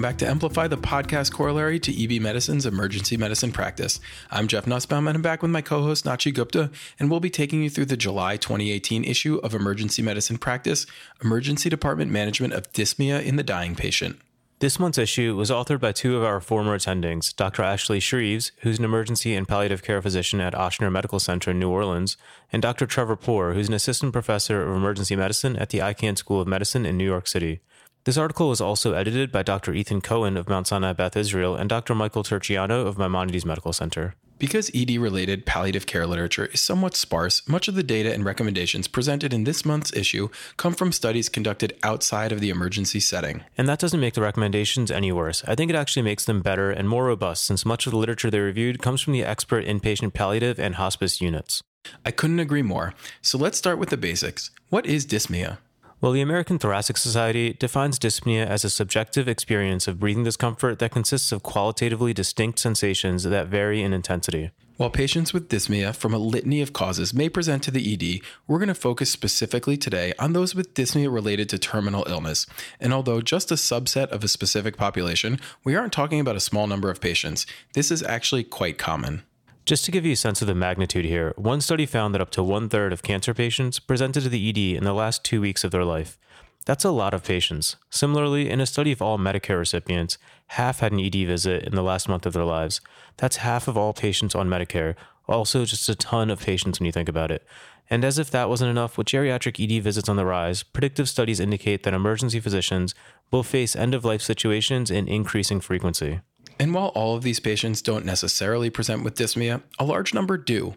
Welcome back to Amplify, the podcast corollary to EB Medicine's emergency medicine practice. I'm Jeff Nussbaum, and I'm back with my co host Nachi Gupta, and we'll be taking you through the July 2018 issue of Emergency Medicine Practice Emergency Department Management of Dyspnea in the Dying Patient. This month's issue was authored by two of our former attendings, Dr. Ashley Shreves, who's an emergency and palliative care physician at Ochsner Medical Center in New Orleans, and Dr. Trevor Pour, who's an assistant professor of emergency medicine at the Icahn School of Medicine in New York City. This article was also edited by Dr. Ethan Cohen of Mount Sinai Beth Israel and Dr. Michael Turchiano of Maimonides Medical Center. Because ED related palliative care literature is somewhat sparse, much of the data and recommendations presented in this month's issue come from studies conducted outside of the emergency setting. And that doesn't make the recommendations any worse. I think it actually makes them better and more robust since much of the literature they reviewed comes from the expert inpatient palliative and hospice units. I couldn't agree more. So let's start with the basics. What is dyspnea? Well, the American Thoracic Society defines dyspnea as a subjective experience of breathing discomfort that consists of qualitatively distinct sensations that vary in intensity. While patients with dyspnea from a litany of causes may present to the ED, we're going to focus specifically today on those with dyspnea related to terminal illness. And although just a subset of a specific population, we aren't talking about a small number of patients. This is actually quite common. Just to give you a sense of the magnitude here, one study found that up to one third of cancer patients presented to the ED in the last two weeks of their life. That's a lot of patients. Similarly, in a study of all Medicare recipients, half had an ED visit in the last month of their lives. That's half of all patients on Medicare, also just a ton of patients when you think about it. And as if that wasn't enough, with geriatric ED visits on the rise, predictive studies indicate that emergency physicians will face end of life situations in increasing frequency. And while all of these patients don't necessarily present with dyspnea, a large number do.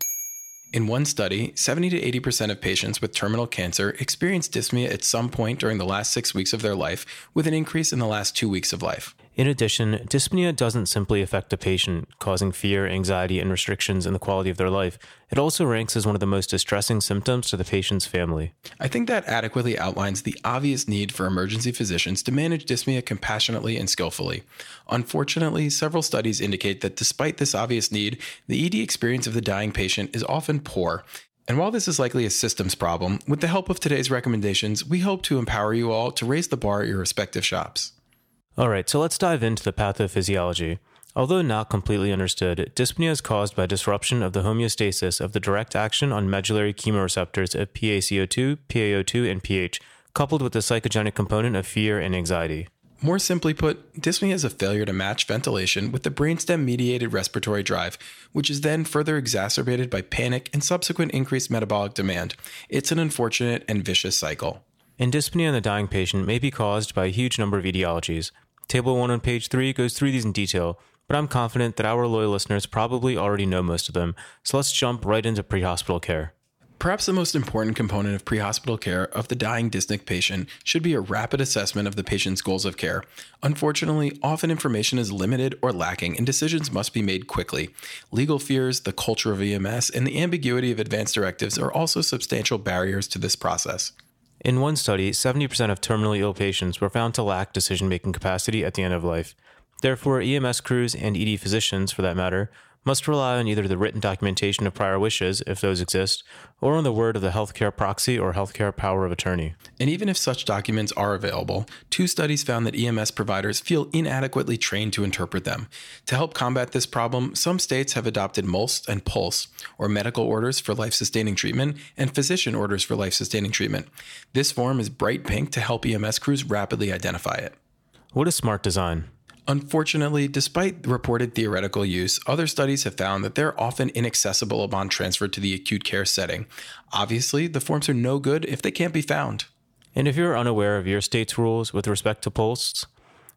In one study, 70 to 80% of patients with terminal cancer experienced dyspnea at some point during the last six weeks of their life, with an increase in the last two weeks of life. In addition, dyspnea doesn't simply affect a patient, causing fear, anxiety, and restrictions in the quality of their life. It also ranks as one of the most distressing symptoms to the patient's family. I think that adequately outlines the obvious need for emergency physicians to manage dyspnea compassionately and skillfully. Unfortunately, several studies indicate that despite this obvious need, the ED experience of the dying patient is often poor. And while this is likely a systems problem, with the help of today's recommendations, we hope to empower you all to raise the bar at your respective shops. All right, so let's dive into the pathophysiology. Although not completely understood, dyspnea is caused by disruption of the homeostasis of the direct action on medullary chemoreceptors of PaCO2, PaO2, and pH, coupled with the psychogenic component of fear and anxiety. More simply put, dyspnea is a failure to match ventilation with the brainstem mediated respiratory drive, which is then further exacerbated by panic and subsequent increased metabolic demand. It's an unfortunate and vicious cycle. And dyspnea in the dying patient may be caused by a huge number of etiologies. Table 1 on page 3 goes through these in detail, but I'm confident that our loyal listeners probably already know most of them, so let's jump right into pre hospital care. Perhaps the most important component of pre hospital care of the dying dyspneic patient should be a rapid assessment of the patient's goals of care. Unfortunately, often information is limited or lacking, and decisions must be made quickly. Legal fears, the culture of EMS, and the ambiguity of advance directives are also substantial barriers to this process. In one study, 70% of terminally ill patients were found to lack decision making capacity at the end of life. Therefore, EMS crews and ED physicians, for that matter, must rely on either the written documentation of prior wishes, if those exist, or on the word of the healthcare proxy or healthcare power of attorney. And even if such documents are available, two studies found that EMS providers feel inadequately trained to interpret them. To help combat this problem, some states have adopted MOLST and POLST, or medical orders for life sustaining treatment, and physician orders for life sustaining treatment. This form is bright pink to help EMS crews rapidly identify it. What is smart design? Unfortunately, despite reported theoretical use, other studies have found that they're often inaccessible upon transfer to the acute care setting. Obviously, the forms are no good if they can't be found. And if you're unaware of your state's rules with respect to POLST,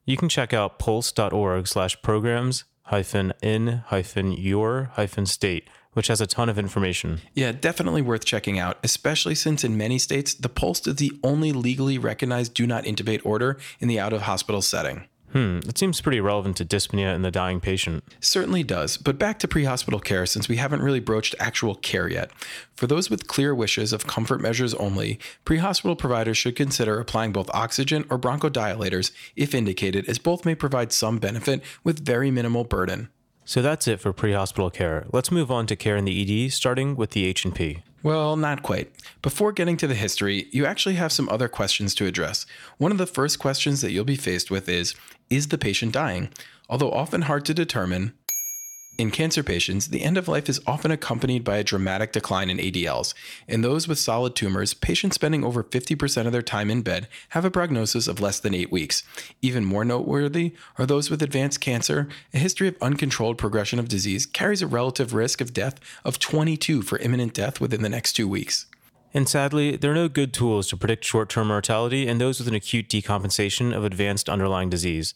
you can check out polst.org slash programs hyphen in hyphen your hyphen state, which has a ton of information. Yeah, definitely worth checking out, especially since in many states, the POLST is the only legally recognized do not intubate order in the out of hospital setting. Hmm, it seems pretty relevant to dyspnea in the dying patient. Certainly does, but back to pre hospital care since we haven't really broached actual care yet. For those with clear wishes of comfort measures only, pre hospital providers should consider applying both oxygen or bronchodilators if indicated, as both may provide some benefit with very minimal burden. So that's it for pre-hospital care. Let's move on to care in the ED, starting with the H&P. Well, not quite. Before getting to the history, you actually have some other questions to address. One of the first questions that you'll be faced with is Is the patient dying? Although often hard to determine, in cancer patients, the end of life is often accompanied by a dramatic decline in ADLs. In those with solid tumors, patients spending over 50% of their time in bed have a prognosis of less than eight weeks. Even more noteworthy are those with advanced cancer. A history of uncontrolled progression of disease carries a relative risk of death of 22 for imminent death within the next two weeks. And sadly, there are no good tools to predict short term mortality in those with an acute decompensation of advanced underlying disease.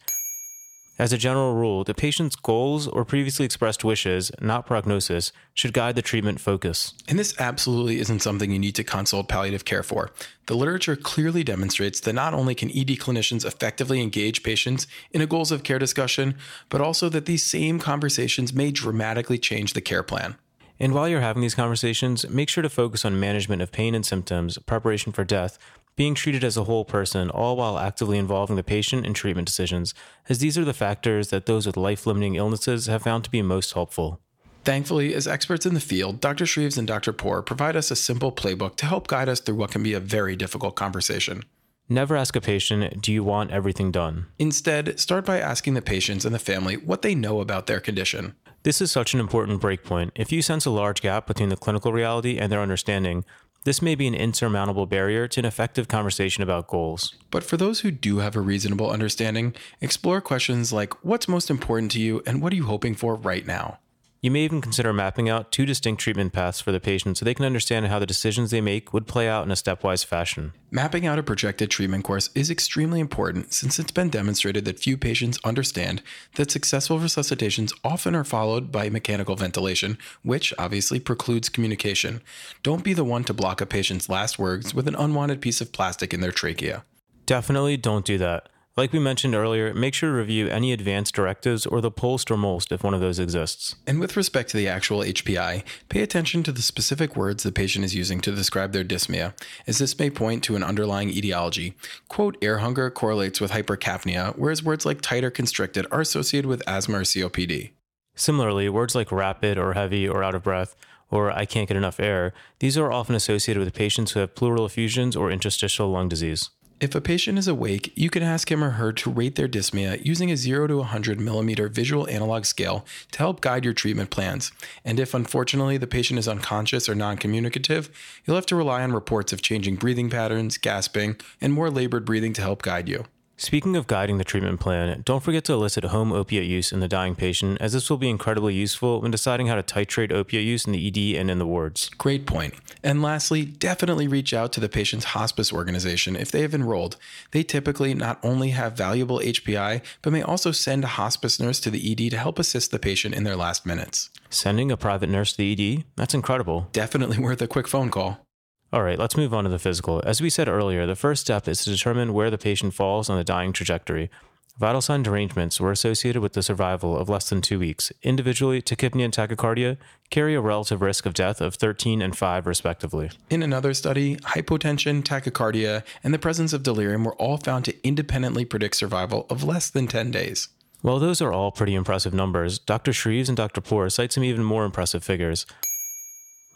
As a general rule, the patient's goals or previously expressed wishes, not prognosis, should guide the treatment focus. And this absolutely isn't something you need to consult palliative care for. The literature clearly demonstrates that not only can ED clinicians effectively engage patients in a goals of care discussion, but also that these same conversations may dramatically change the care plan. And while you're having these conversations, make sure to focus on management of pain and symptoms, preparation for death, being treated as a whole person, all while actively involving the patient in treatment decisions, as these are the factors that those with life limiting illnesses have found to be most helpful. Thankfully, as experts in the field, Dr. Shreves and Dr. Pour provide us a simple playbook to help guide us through what can be a very difficult conversation. Never ask a patient, Do you want everything done? Instead, start by asking the patients and the family what they know about their condition. This is such an important breakpoint. If you sense a large gap between the clinical reality and their understanding, this may be an insurmountable barrier to an effective conversation about goals. But for those who do have a reasonable understanding, explore questions like what's most important to you and what are you hoping for right now? You may even consider mapping out two distinct treatment paths for the patient so they can understand how the decisions they make would play out in a stepwise fashion. Mapping out a projected treatment course is extremely important since it's been demonstrated that few patients understand that successful resuscitations often are followed by mechanical ventilation, which obviously precludes communication. Don't be the one to block a patient's last words with an unwanted piece of plastic in their trachea. Definitely don't do that. Like we mentioned earlier, make sure to review any advanced directives or the POLST or MOLST if one of those exists. And with respect to the actual HPI, pay attention to the specific words the patient is using to describe their dyspnea, as this may point to an underlying etiology. Quote, air hunger correlates with hypercapnia, whereas words like tight or constricted are associated with asthma or COPD. Similarly, words like rapid or heavy or out of breath or I can't get enough air, these are often associated with patients who have pleural effusions or interstitial lung disease. If a patient is awake, you can ask him or her to rate their dyspnea using a 0 to 100 millimeter visual analog scale to help guide your treatment plans. And if unfortunately the patient is unconscious or non communicative, you'll have to rely on reports of changing breathing patterns, gasping, and more labored breathing to help guide you. Speaking of guiding the treatment plan, don't forget to elicit home opiate use in the dying patient, as this will be incredibly useful when deciding how to titrate opiate use in the ED and in the wards. Great point. And lastly, definitely reach out to the patient's hospice organization if they have enrolled. They typically not only have valuable HPI, but may also send a hospice nurse to the ED to help assist the patient in their last minutes. Sending a private nurse to the ED? That's incredible. Definitely worth a quick phone call. All right, let's move on to the physical. As we said earlier, the first step is to determine where the patient falls on the dying trajectory. Vital sign derangements were associated with the survival of less than two weeks. Individually, tachypnea and tachycardia carry a relative risk of death of 13 and 5, respectively. In another study, hypotension, tachycardia, and the presence of delirium were all found to independently predict survival of less than 10 days. While those are all pretty impressive numbers, Dr. Shreves and Dr. Pour cite some even more impressive figures.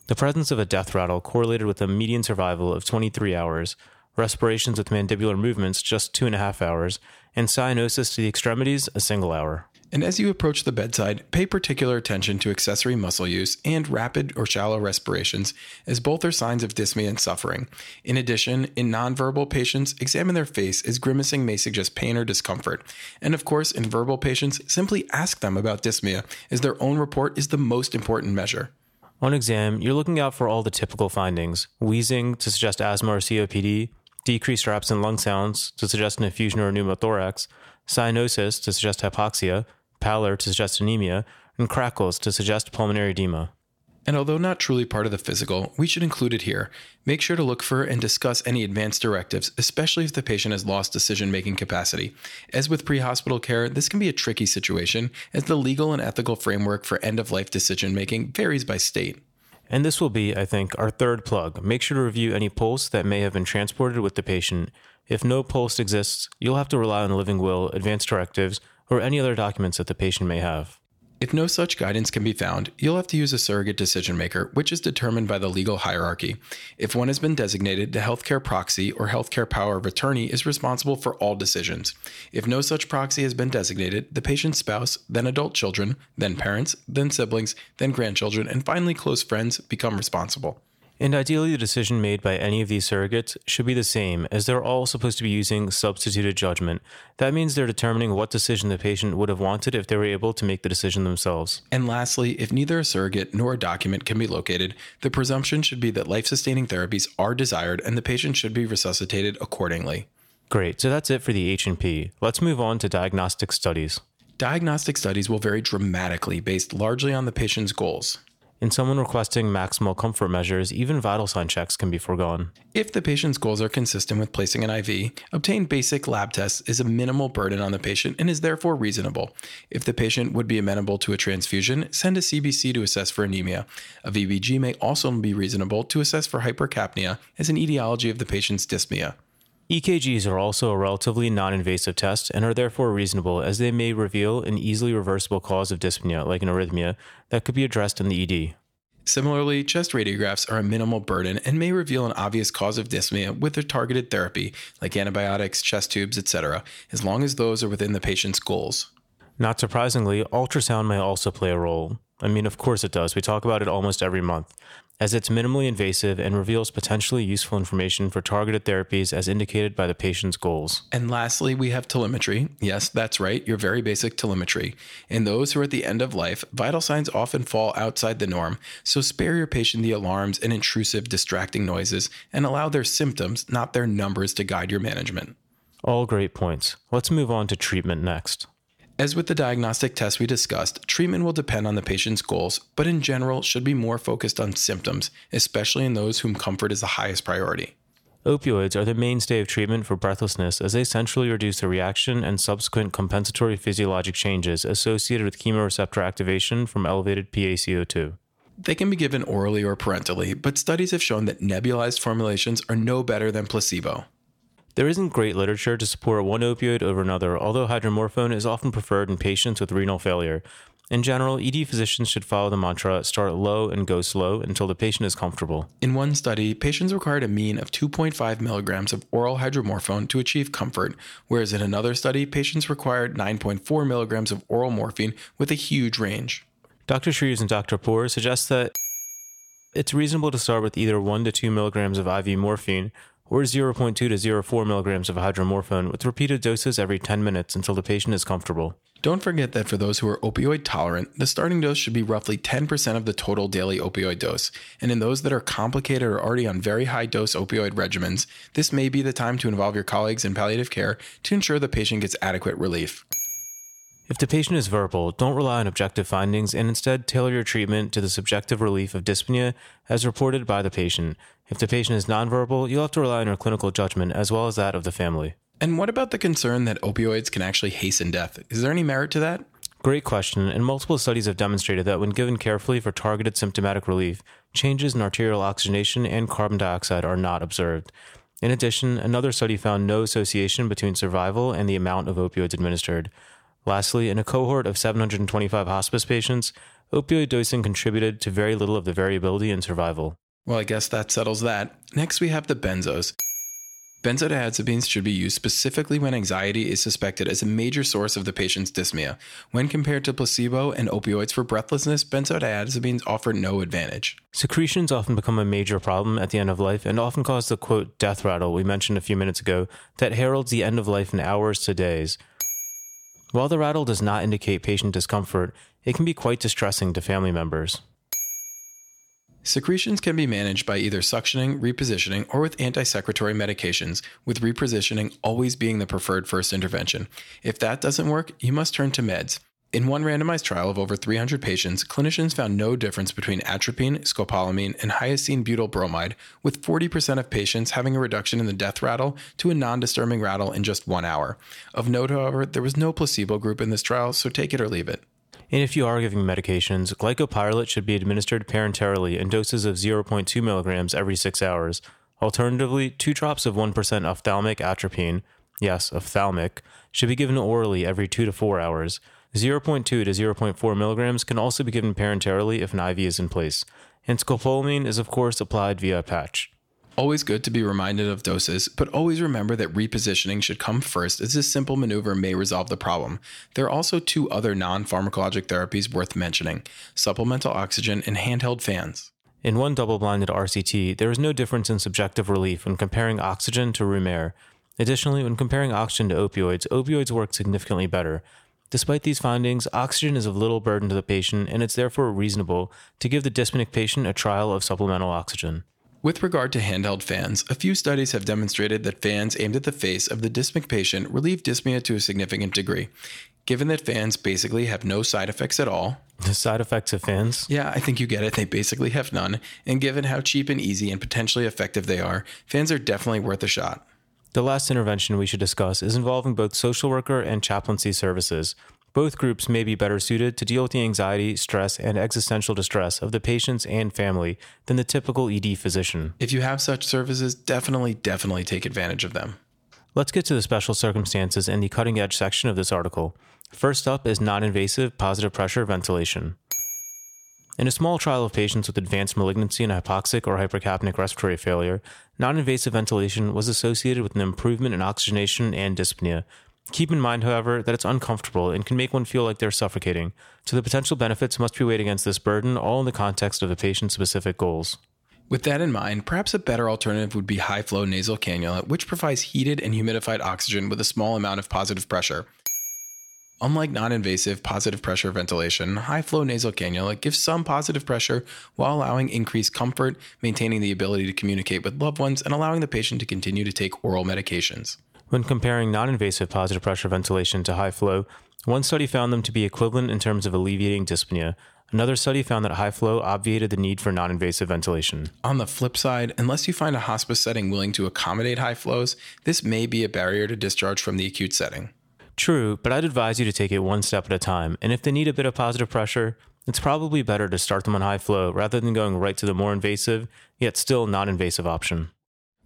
The presence of a death rattle correlated with a median survival of 23 hours, respirations with mandibular movements just two and a half hours, and cyanosis to the extremities a single hour. And as you approach the bedside, pay particular attention to accessory muscle use and rapid or shallow respirations, as both are signs of dyspnea and suffering. In addition, in nonverbal patients, examine their face as grimacing may suggest pain or discomfort. And of course, in verbal patients, simply ask them about dyspnea, as their own report is the most important measure. On exam, you're looking out for all the typical findings wheezing to suggest asthma or COPD, decreased or absent lung sounds to suggest an effusion or pneumothorax, cyanosis to suggest hypoxia, pallor to suggest anemia, and crackles to suggest pulmonary edema. And although not truly part of the physical, we should include it here. Make sure to look for and discuss any advanced directives, especially if the patient has lost decision making capacity. As with pre hospital care, this can be a tricky situation, as the legal and ethical framework for end of life decision making varies by state. And this will be, I think, our third plug. Make sure to review any POLST that may have been transported with the patient. If no POLST exists, you'll have to rely on the living will, advanced directives, or any other documents that the patient may have. If no such guidance can be found, you'll have to use a surrogate decision maker, which is determined by the legal hierarchy. If one has been designated, the healthcare proxy or healthcare power of attorney is responsible for all decisions. If no such proxy has been designated, the patient's spouse, then adult children, then parents, then siblings, then grandchildren, and finally close friends become responsible. And ideally, the decision made by any of these surrogates should be the same, as they're all supposed to be using substituted judgment. That means they're determining what decision the patient would have wanted if they were able to make the decision themselves. And lastly, if neither a surrogate nor a document can be located, the presumption should be that life sustaining therapies are desired and the patient should be resuscitated accordingly. Great, so that's it for the H&P. Let's move on to diagnostic studies. Diagnostic studies will vary dramatically based largely on the patient's goals. In someone requesting maximal comfort measures, even vital sign checks can be foregone. If the patient's goals are consistent with placing an IV, obtain basic lab tests is a minimal burden on the patient and is therefore reasonable. If the patient would be amenable to a transfusion, send a CBC to assess for anemia. A VBG may also be reasonable to assess for hypercapnia as an etiology of the patient's dyspnea. EKGs are also a relatively non invasive test and are therefore reasonable as they may reveal an easily reversible cause of dyspnea, like an arrhythmia, that could be addressed in the ED. Similarly, chest radiographs are a minimal burden and may reveal an obvious cause of dyspnea with a targeted therapy, like antibiotics, chest tubes, etc., as long as those are within the patient's goals. Not surprisingly, ultrasound may also play a role. I mean, of course it does. We talk about it almost every month as it's minimally invasive and reveals potentially useful information for targeted therapies as indicated by the patient's goals. And lastly, we have telemetry. Yes, that's right, your very basic telemetry. In those who are at the end of life, vital signs often fall outside the norm, so spare your patient the alarms and intrusive, distracting noises and allow their symptoms, not their numbers, to guide your management. All great points. Let's move on to treatment next. As with the diagnostic tests we discussed, treatment will depend on the patient's goals, but in general should be more focused on symptoms, especially in those whom comfort is the highest priority. Opioids are the mainstay of treatment for breathlessness as they centrally reduce the reaction and subsequent compensatory physiologic changes associated with chemoreceptor activation from elevated PaCO2. They can be given orally or parenterally, but studies have shown that nebulized formulations are no better than placebo. There isn't great literature to support one opioid over another, although hydromorphone is often preferred in patients with renal failure. In general, ED physicians should follow the mantra start low and go slow until the patient is comfortable. In one study, patients required a mean of 2.5 milligrams of oral hydromorphone to achieve comfort, whereas in another study, patients required 9.4 milligrams of oral morphine with a huge range. Dr. Shreves and Dr. Pour suggest that it's reasonable to start with either 1 to 2 milligrams of IV morphine or 0.2 to 0.4 milligrams of hydromorphone with repeated doses every 10 minutes until the patient is comfortable. Don't forget that for those who are opioid tolerant, the starting dose should be roughly 10% of the total daily opioid dose. And in those that are complicated or already on very high dose opioid regimens, this may be the time to involve your colleagues in palliative care to ensure the patient gets adequate relief. If the patient is verbal, don't rely on objective findings and instead tailor your treatment to the subjective relief of dyspnea as reported by the patient. If the patient is nonverbal, you'll have to rely on your clinical judgment as well as that of the family. And what about the concern that opioids can actually hasten death? Is there any merit to that? Great question, and multiple studies have demonstrated that when given carefully for targeted symptomatic relief, changes in arterial oxygenation and carbon dioxide are not observed. In addition, another study found no association between survival and the amount of opioids administered. Lastly, in a cohort of 725 hospice patients, opioid dosing contributed to very little of the variability in survival. Well, I guess that settles that. Next, we have the benzos. Benzodiazepines should be used specifically when anxiety is suspected as a major source of the patient's dyspnea. When compared to placebo and opioids for breathlessness, benzodiazepines offer no advantage. Secretions often become a major problem at the end of life and often cause the quote death rattle we mentioned a few minutes ago that heralds the end of life in hours to days. While the rattle does not indicate patient discomfort, it can be quite distressing to family members. Secretions can be managed by either suctioning, repositioning, or with anti-secretory medications, with repositioning always being the preferred first intervention. If that doesn't work, you must turn to meds. In one randomized trial of over 300 patients, clinicians found no difference between atropine, scopolamine, and hyoscine butyl bromide, with 40% of patients having a reduction in the death rattle to a non disturbing rattle in just one hour. Of note, however, there was no placebo group in this trial, so take it or leave it. And if you are giving medications, glycopyrrolate should be administered parenterally in doses of 0.2 milligrams every six hours. Alternatively, two drops of 1% ophthalmic atropine, yes, ophthalmic, should be given orally every two to four hours. 0.2 to 0.4 milligrams can also be given parenterally if an IV is in place, and scopolamine is, of course, applied via a patch. Always good to be reminded of doses, but always remember that repositioning should come first as this simple maneuver may resolve the problem. There are also two other non pharmacologic therapies worth mentioning supplemental oxygen and handheld fans. In one double blinded RCT, there is no difference in subjective relief when comparing oxygen to room air. Additionally, when comparing oxygen to opioids, opioids work significantly better. Despite these findings, oxygen is of little burden to the patient, and it's therefore reasonable to give the dyspneic patient a trial of supplemental oxygen. With regard to handheld fans, a few studies have demonstrated that fans aimed at the face of the dyspneic patient relieve dyspnea to a significant degree. Given that fans basically have no side effects at all, The side effects of fans? yeah, I think you get it, they basically have none, and given how cheap and easy and potentially effective they are, fans are definitely worth a shot. The last intervention we should discuss is involving both social worker and chaplaincy services. Both groups may be better suited to deal with the anxiety, stress, and existential distress of the patients and family than the typical ED physician. If you have such services, definitely, definitely take advantage of them. Let's get to the special circumstances in the cutting edge section of this article. First up is non invasive positive pressure ventilation. In a small trial of patients with advanced malignancy and hypoxic or hypercapnic respiratory failure, non invasive ventilation was associated with an improvement in oxygenation and dyspnea. Keep in mind, however, that it's uncomfortable and can make one feel like they're suffocating, so the potential benefits must be weighed against this burden, all in the context of the patient's specific goals. With that in mind, perhaps a better alternative would be high flow nasal cannula, which provides heated and humidified oxygen with a small amount of positive pressure. Unlike non invasive positive pressure ventilation, high flow nasal cannula gives some positive pressure while allowing increased comfort, maintaining the ability to communicate with loved ones, and allowing the patient to continue to take oral medications. When comparing non invasive positive pressure ventilation to high flow, one study found them to be equivalent in terms of alleviating dyspnea. Another study found that high flow obviated the need for non invasive ventilation. On the flip side, unless you find a hospice setting willing to accommodate high flows, this may be a barrier to discharge from the acute setting. True, but I'd advise you to take it one step at a time, and if they need a bit of positive pressure, it's probably better to start them on high flow rather than going right to the more invasive, yet still non invasive option.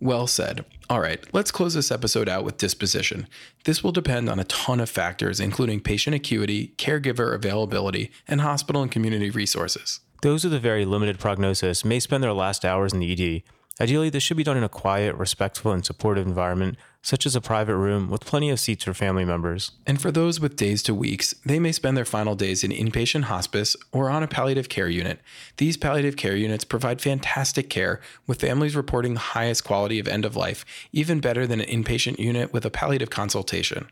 Well said. All right, let's close this episode out with disposition. This will depend on a ton of factors, including patient acuity, caregiver availability, and hospital and community resources. Those with a very limited prognosis may spend their last hours in the ED. Ideally, this should be done in a quiet, respectful, and supportive environment, such as a private room with plenty of seats for family members. And for those with days to weeks, they may spend their final days in inpatient hospice or on a palliative care unit. These palliative care units provide fantastic care, with families reporting the highest quality of end of life, even better than an inpatient unit with a palliative consultation.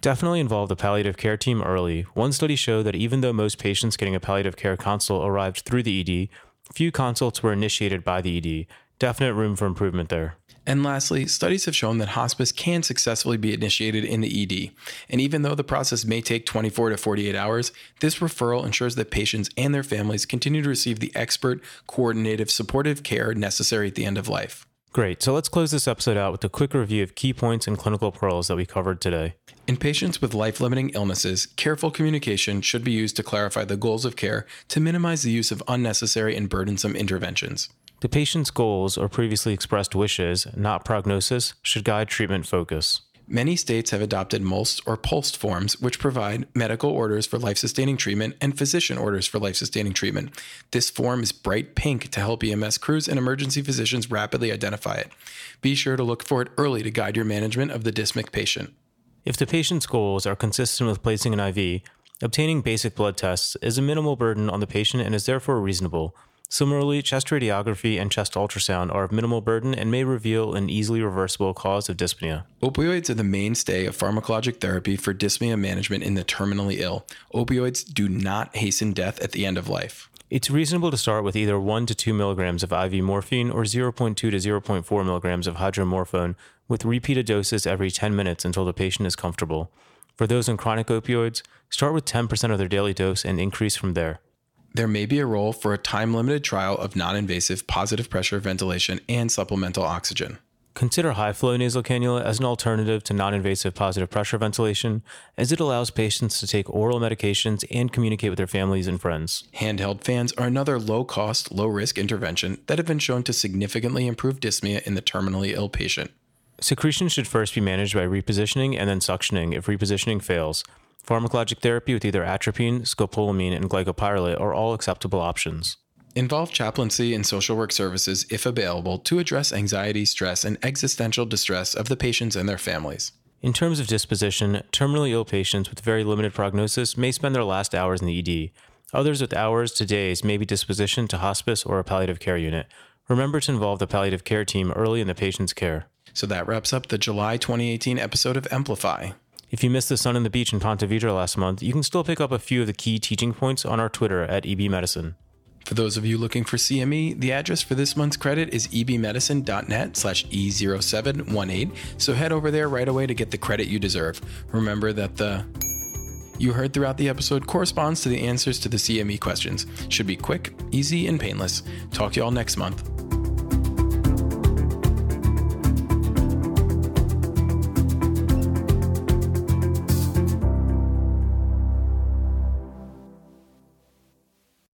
Definitely involve the palliative care team early. One study showed that even though most patients getting a palliative care consult arrived through the ED, few consults were initiated by the ED. Definite room for improvement there. And lastly, studies have shown that hospice can successfully be initiated in the ED. And even though the process may take 24 to 48 hours, this referral ensures that patients and their families continue to receive the expert, coordinative, supportive care necessary at the end of life. Great, so let's close this episode out with a quick review of key points and clinical pearls that we covered today. In patients with life limiting illnesses, careful communication should be used to clarify the goals of care to minimize the use of unnecessary and burdensome interventions. The patient's goals or previously expressed wishes, not prognosis, should guide treatment focus. Many states have adopted MOLST or POLST forms, which provide medical orders for life sustaining treatment and physician orders for life sustaining treatment. This form is bright pink to help EMS crews and emergency physicians rapidly identify it. Be sure to look for it early to guide your management of the dyspneic patient. If the patient's goals are consistent with placing an IV, obtaining basic blood tests is a minimal burden on the patient and is therefore reasonable. Similarly, chest radiography and chest ultrasound are of minimal burden and may reveal an easily reversible cause of dyspnea. Opioids are the mainstay of pharmacologic therapy for dyspnea management in the terminally ill. Opioids do not hasten death at the end of life. It's reasonable to start with either 1 to 2 milligrams of IV morphine or 0.2 to 0.4 milligrams of hydromorphone with repeated doses every 10 minutes until the patient is comfortable. For those on chronic opioids, start with 10% of their daily dose and increase from there. There may be a role for a time limited trial of non invasive positive pressure ventilation and supplemental oxygen. Consider high flow nasal cannula as an alternative to non invasive positive pressure ventilation, as it allows patients to take oral medications and communicate with their families and friends. Handheld fans are another low cost, low risk intervention that have been shown to significantly improve dyspnea in the terminally ill patient. Secretion should first be managed by repositioning and then suctioning if repositioning fails. Pharmacologic therapy with either atropine, scopolamine, and glycopyrrolate are all acceptable options. Involve chaplaincy and social work services, if available, to address anxiety, stress, and existential distress of the patients and their families. In terms of disposition, terminally ill patients with very limited prognosis may spend their last hours in the ED. Others with hours to days may be dispositioned to hospice or a palliative care unit. Remember to involve the palliative care team early in the patient's care. So that wraps up the July 2018 episode of Amplify. If you missed the sun and the beach in Ponte Vedra last month, you can still pick up a few of the key teaching points on our Twitter at EB Medicine. For those of you looking for CME, the address for this month's credit is ebmedicine.net slash E0718, so head over there right away to get the credit you deserve. Remember that the you heard throughout the episode corresponds to the answers to the CME questions. Should be quick, easy, and painless. Talk to y'all next month.